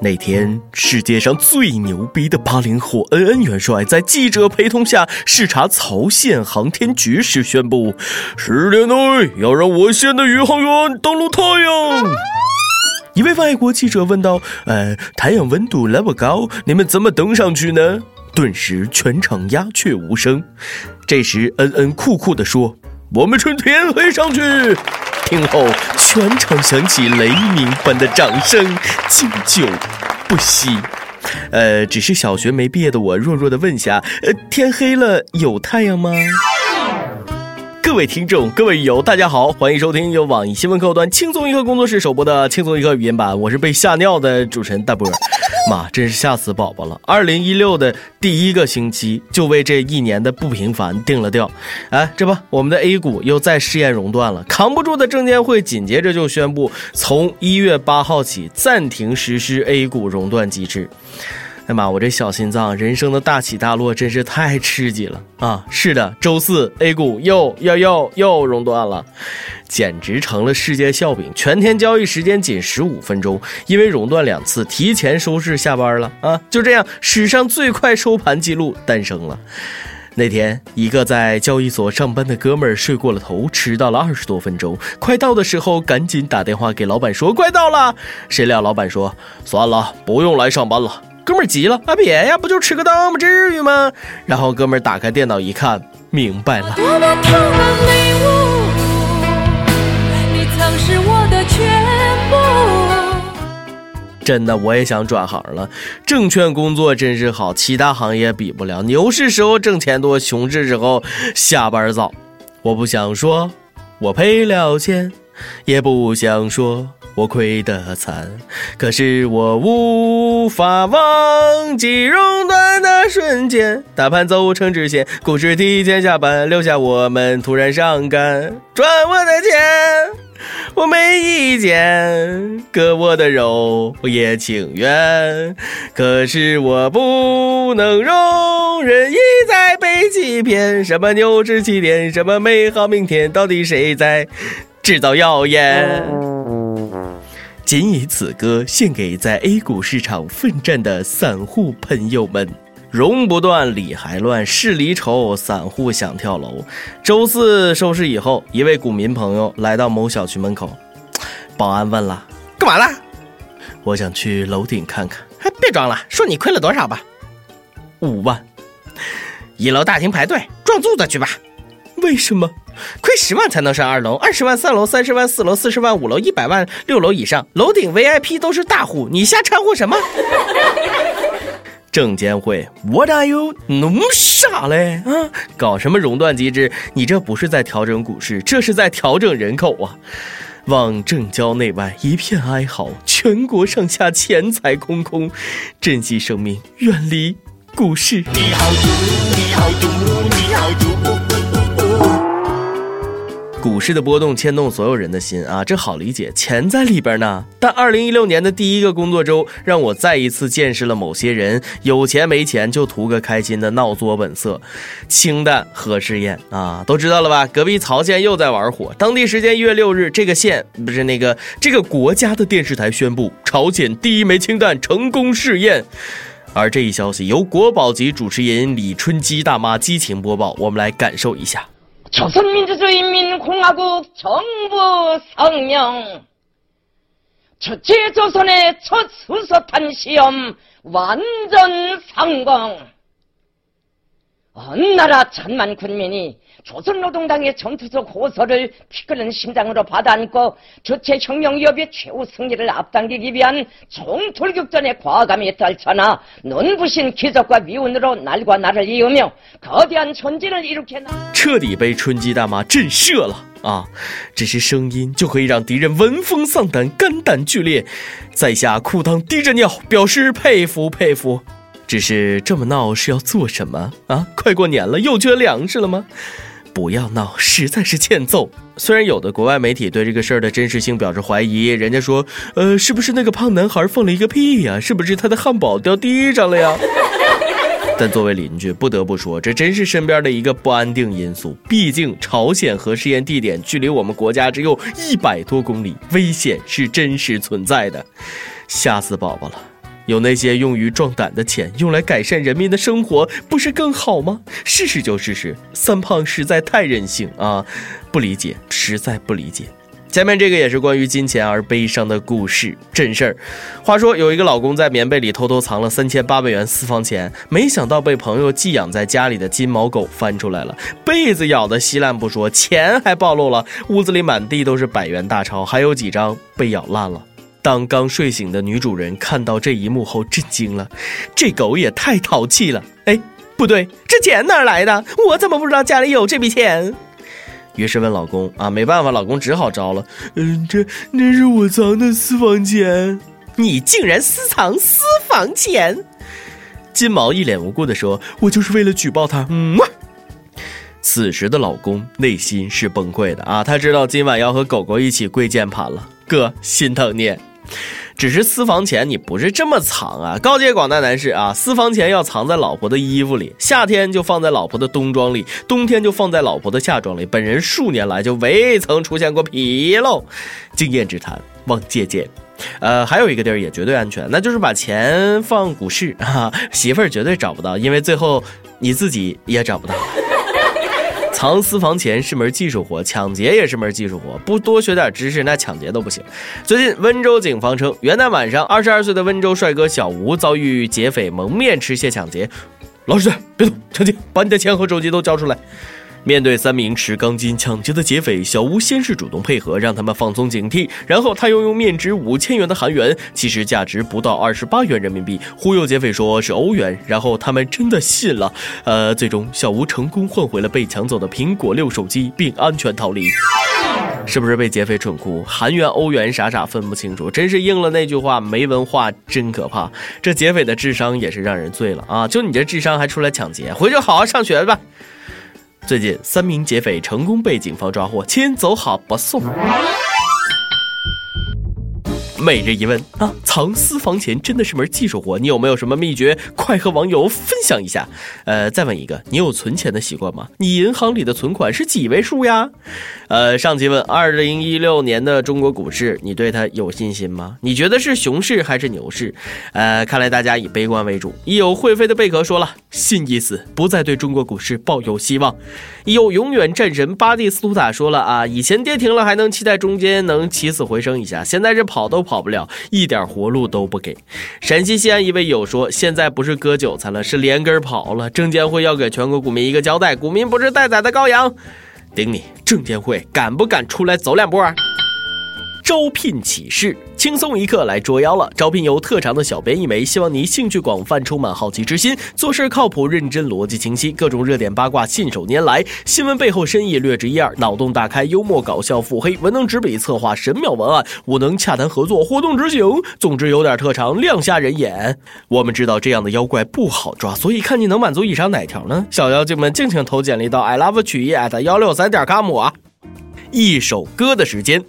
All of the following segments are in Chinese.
那天，世界上最牛逼的八零后恩恩元帅在记者陪同下视察曹县航天局时宣布：十年内要让我县的宇航员登陆太阳。一位外国记者问道：“呃，太阳温度那么高，你们怎么登上去呢？”顿时全场鸦雀无声。这时，恩恩酷酷地说：“我们趁天黑上去。”听后，全场响起雷鸣般的掌声，经久不息。呃，只是小学没毕业的我，弱弱的问下：呃，天黑了有太阳吗？各位听众，各位友，大家好，欢迎收听由网易新闻客户端轻松一刻工作室首播的轻松一刻语音版，我是被吓尿的主持人大波。妈，真是吓死宝宝了！二零一六的第一个星期就为这一年的不平凡定了调。哎，这不，我们的 A 股又再试验熔断了，扛不住的证监会紧接着就宣布，从一月八号起暂停实施 A 股熔断机制。哎妈，我这小心脏，人生的大起大落真是太刺激了啊！是的，周四 A 股又又又又熔断了，简直成了世界笑柄。全天交易时间仅十五分钟，因为熔断两次，提前收市下班了啊！就这样，史上最快收盘记录诞生了。那天，一个在交易所上班的哥们儿睡过了头，迟到了二十多分钟。快到的时候，赶紧打电话给老板说快到了。谁料老板说算了，不用来上班了。哥们儿急了啊！别呀，不就吃个刀吗？至于吗？然后哥们儿打开电脑一看，明白了。真的，我也想转行了。证券工作真是好，其他行业比不了。牛市时候挣钱多，熊市时候下班早。我不想说，我赔了钱，也不想说。我亏得惨，可是我无法忘记熔断的瞬间。大盘走成直线，股市提前下班，留下我们突然伤感。赚我的钱，我没意见，割我的肉我也情愿。可是我不能容忍一再被欺骗。什么牛市起点，什么美好明天，到底谁在制造谣言？仅以此歌献给在 A 股市场奋战的散户朋友们。融不断，理还乱，事离愁，散户想跳楼。周四收市以后，一位股民朋友来到某小区门口，保安问了：“干嘛啦？”“我想去楼顶看看。”“哎，别装了，说你亏了多少吧。”“五万。”“一楼大厅排队，撞柱子去吧。”“为什么？”亏十万才能上二楼，二十万三楼，三十万四楼，四十万五楼，一百万六楼以上，楼顶 VIP 都是大户，你瞎掺和什么？证监会，What are you？弄啥嘞啊？搞什么熔断机制？你这不是在调整股市，这是在调整人口啊！望证交内外一片哀嚎，全国上下钱财空空，珍惜生命，远离股市。你好毒，你好毒，你好毒。股市的波动牵动所有人的心啊，这好理解，钱在里边呢。但二零一六年的第一个工作周，让我再一次见识了某些人有钱没钱就图个开心的闹作本色。清淡何试验啊，都知道了吧？隔壁曹县又在玩火。当地时间一月六日，这个县不是那个这个国家的电视台宣布，朝鲜第一枚氢弹成功试验。而这一消息由国宝级主持人李春姬大妈激情播报，我们来感受一下。 조선민주주의인민공화국 정부 성명. 첫째 조선의 첫 수소탄 시험 완전 성공. 온 나라 천만 군민이 조선노동당의 전투적 호소를 피끓는 심장으로 받아안고 주체혁명위협의 최후 승리를 앞당기기 위한 총돌격전의 과감히 떨쳐나 눈부신 기적과 미운으로 날과 나를 이으며 거대한 전진을 일으켜 나... 彻底被春姬大妈震慑了啊！只是声音就可以让敌人闻风丧胆、肝胆俱裂。在下裤裆滴着尿，表示佩服佩服。只是这么闹是要做什么啊？快过年了，又缺粮食了吗？ 不要闹，实在是欠揍。虽然有的国外媒体对这个事儿的真实性表示怀疑，人家说，呃，是不是那个胖男孩放了一个屁呀？是不是他的汉堡掉地上了呀？但作为邻居，不得不说，这真是身边的一个不安定因素。毕竟朝鲜核试验地点距离我们国家只有一百多公里，危险是真实存在的，吓死宝宝了。有那些用于壮胆的钱，用来改善人民的生活，不是更好吗？试试就试试，三胖实在太任性啊！不理解，实在不理解。前面这个也是关于金钱而悲伤的故事，真事儿。话说有一个老公在棉被里偷偷藏了三千八百元私房钱，没想到被朋友寄养在家里的金毛狗翻出来了，被子咬得稀烂不说，钱还暴露了，屋子里满地都是百元大钞，还有几张被咬烂了。当刚睡醒的女主人看到这一幕后，震惊了，这狗也太淘气了！哎，不对，这钱哪来的？我怎么不知道家里有这笔钱？于是问老公啊，没办法，老公只好招了。嗯，这那是我藏的私房钱。你竟然私藏私房钱？金毛一脸无辜的说：“我就是为了举报他。”嗯。此时的老公内心是崩溃的啊，他知道今晚要和狗狗一起跪键盘了。哥，心疼你。只是私房钱，你不是这么藏啊！告诫广大男士啊，私房钱要藏在老婆的衣服里，夏天就放在老婆的冬装里，冬天就放在老婆的夏装里。本人数年来就未曾出现过纰漏，经验之谈，望借鉴。呃，还有一个地儿也绝对安全，那就是把钱放股市啊，媳妇儿绝对找不到，因为最后你自己也找不到。藏私房钱是门技术活，抢劫也是门技术活，不多学点知识，那抢劫都不行。最近，温州警方称，元旦晚上，二十二岁的温州帅哥小吴遭遇劫匪蒙面持械抢劫。老实点，别动，抢劫，把你的钱和手机都交出来。面对三名持钢筋抢劫的劫匪，小吴先是主动配合，让他们放松警惕，然后他又用面值五千元的韩元，其实价值不到二十八元人民币，忽悠劫匪说是欧元，然后他们真的信了。呃，最终小吴成功换回了被抢走的苹果六手机，并安全逃离。是不是被劫匪蠢哭？韩元、欧元傻傻分不清楚，真是应了那句话：没文化真可怕。这劫匪的智商也是让人醉了啊！就你这智商还出来抢劫，回去好好上学吧。最近，三名劫匪成功被警方抓获，先走好不送。每日一问啊，藏私房钱真的是门技术活，你有没有什么秘诀？快和网友分享一下。呃，再问一个，你有存钱的习惯吗？你银行里的存款是几位数呀？呃，上期问，二零一六年的中国股市，你对它有信心吗？你觉得是熊市还是牛市？呃，看来大家以悲观为主。一有会飞的贝壳说了，信已死，不再对中国股市抱有希望。一有永远战神巴蒂斯图塔说了啊，以前跌停了还能期待中间能起死回生一下，现在是跑都。跑不了，一点活路都不给。陕西西安一位友说：“现在不是割韭菜了，是连根跑了。证监会要给全国股民一个交代，股民不是待宰的羔羊。”顶你，证监会敢不敢出来走两步？招聘启事。轻松一刻来捉妖了！招聘有特长的小编一枚，希望你兴趣广泛，充满好奇之心，做事靠谱认真，逻辑清晰，各种热点八卦信手拈来，新闻背后深意略知一二，脑洞大开，幽默搞笑，腹黑，文能执笔策划神妙文案，武能洽谈合作，活动执行，总之有点特长，亮瞎人眼。我们知道这样的妖怪不好抓，所以看你能满足以上哪条呢？小妖精们敬请投简历到 i love 曲艺 at 幺六三点 com 啊！一首歌的时间，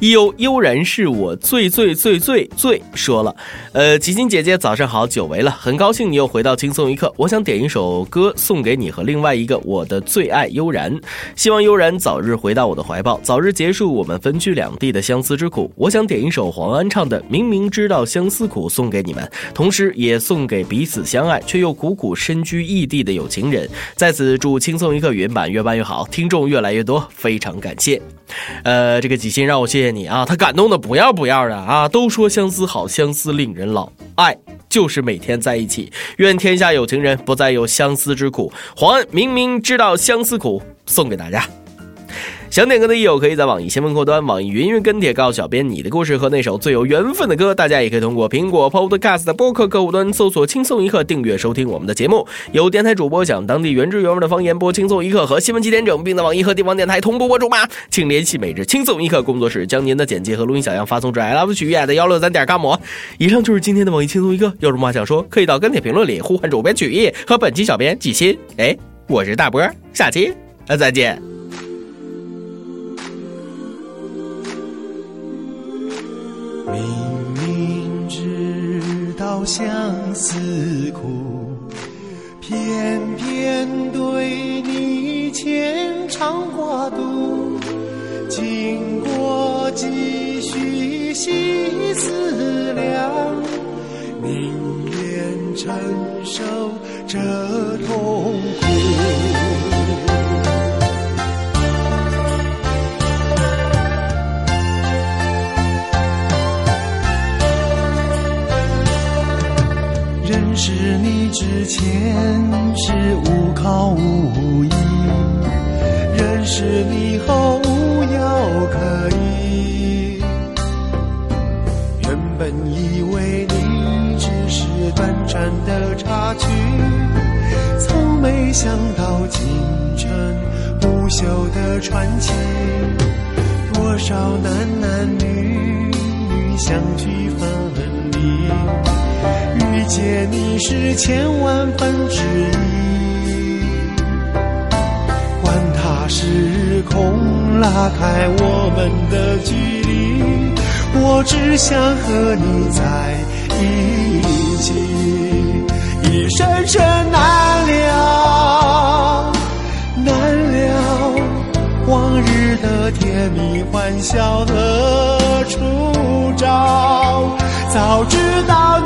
悠悠然是我最最最最最说了，呃，吉星姐姐早上好，久违了，很高兴你又回到轻松一刻，我想点一首歌送给你和另外一个我的最爱悠然，希望悠然早日回到我的怀抱，早日结束我们分居两地的相思之苦。我想点一首黄安唱的《明明知道相思苦》送给你们，同时也送给彼此相爱却又苦苦身居异地的有情人。在此祝轻松一刻原版越办越好，听众越来越多，非常感谢。呃，这个几心让我谢谢你啊，他感动的不要不要的啊！都说相思好，相思令人老，爱就是每天在一起。愿天下有情人不再有相思之苦。黄安明明知道相思苦，送给大家。想点歌的益友，可以在网易新闻客户端、网易云音乐跟帖告诉小编你的故事和那首最有缘分的歌。大家也可以通过苹果 Podcast 的播客客户端搜索“轻松一刻”，订阅收听我们的节目。有电台主播想当地原汁原味的方言播《轻松一刻》和新闻七点整，并在网易和地方电台同步播出吗？请联系每日轻松一刻工作室，将您的简介和录音小样发送至 i love 曲艺的幺六三点 com。以上就是今天的网易轻松一刻，有什么话想说，可以到跟帖评论里呼唤主编曲艺和本期小编季新。哎，我是大波，下期再见。明明知道相思苦，偏偏对你牵肠挂肚。经过几许细思量，宁愿。承受这痛苦。之前是无靠无依，认识你后无药可医。原本以为你只是短暂的插曲，从没想到竟成不朽的传奇。多少男男女女相聚分离。遇见你是千万分之一，管他时空拉开我们的距离，我只想和你在一起，一生生难了，难了，往日的甜蜜欢笑何处找。早知道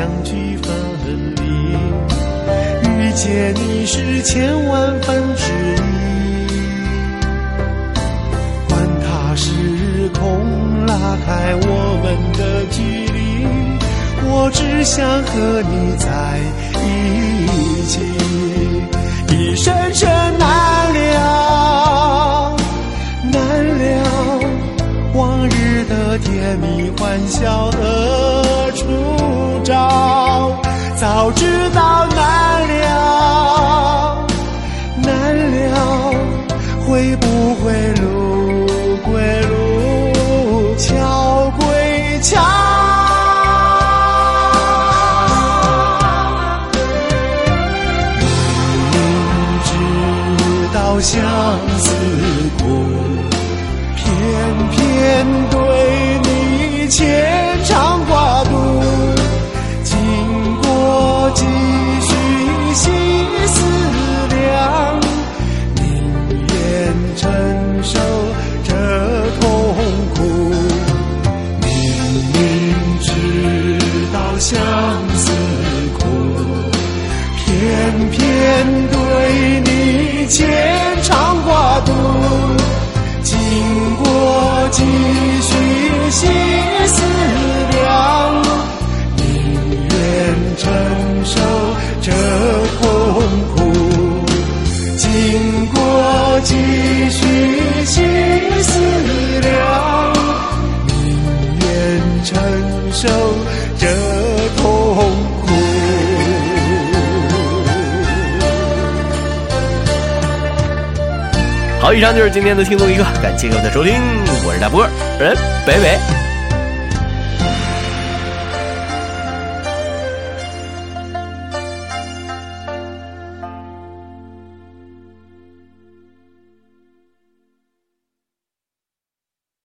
相聚分离，遇见你是千万分之一。管他时空拉开我们的距离，我只想和你在一起，相思苦。偏偏对你牵肠挂肚，经过几许细思量，宁愿承受这痛苦。明明知道相思苦，偏偏对你牵肠挂肚。经过几许细思量，宁愿承受这痛苦。经过几许细思量，宁愿承受这痛苦。以上就是今天的听众一刻，感谢各位的收听，我是大波儿，人，拜拜。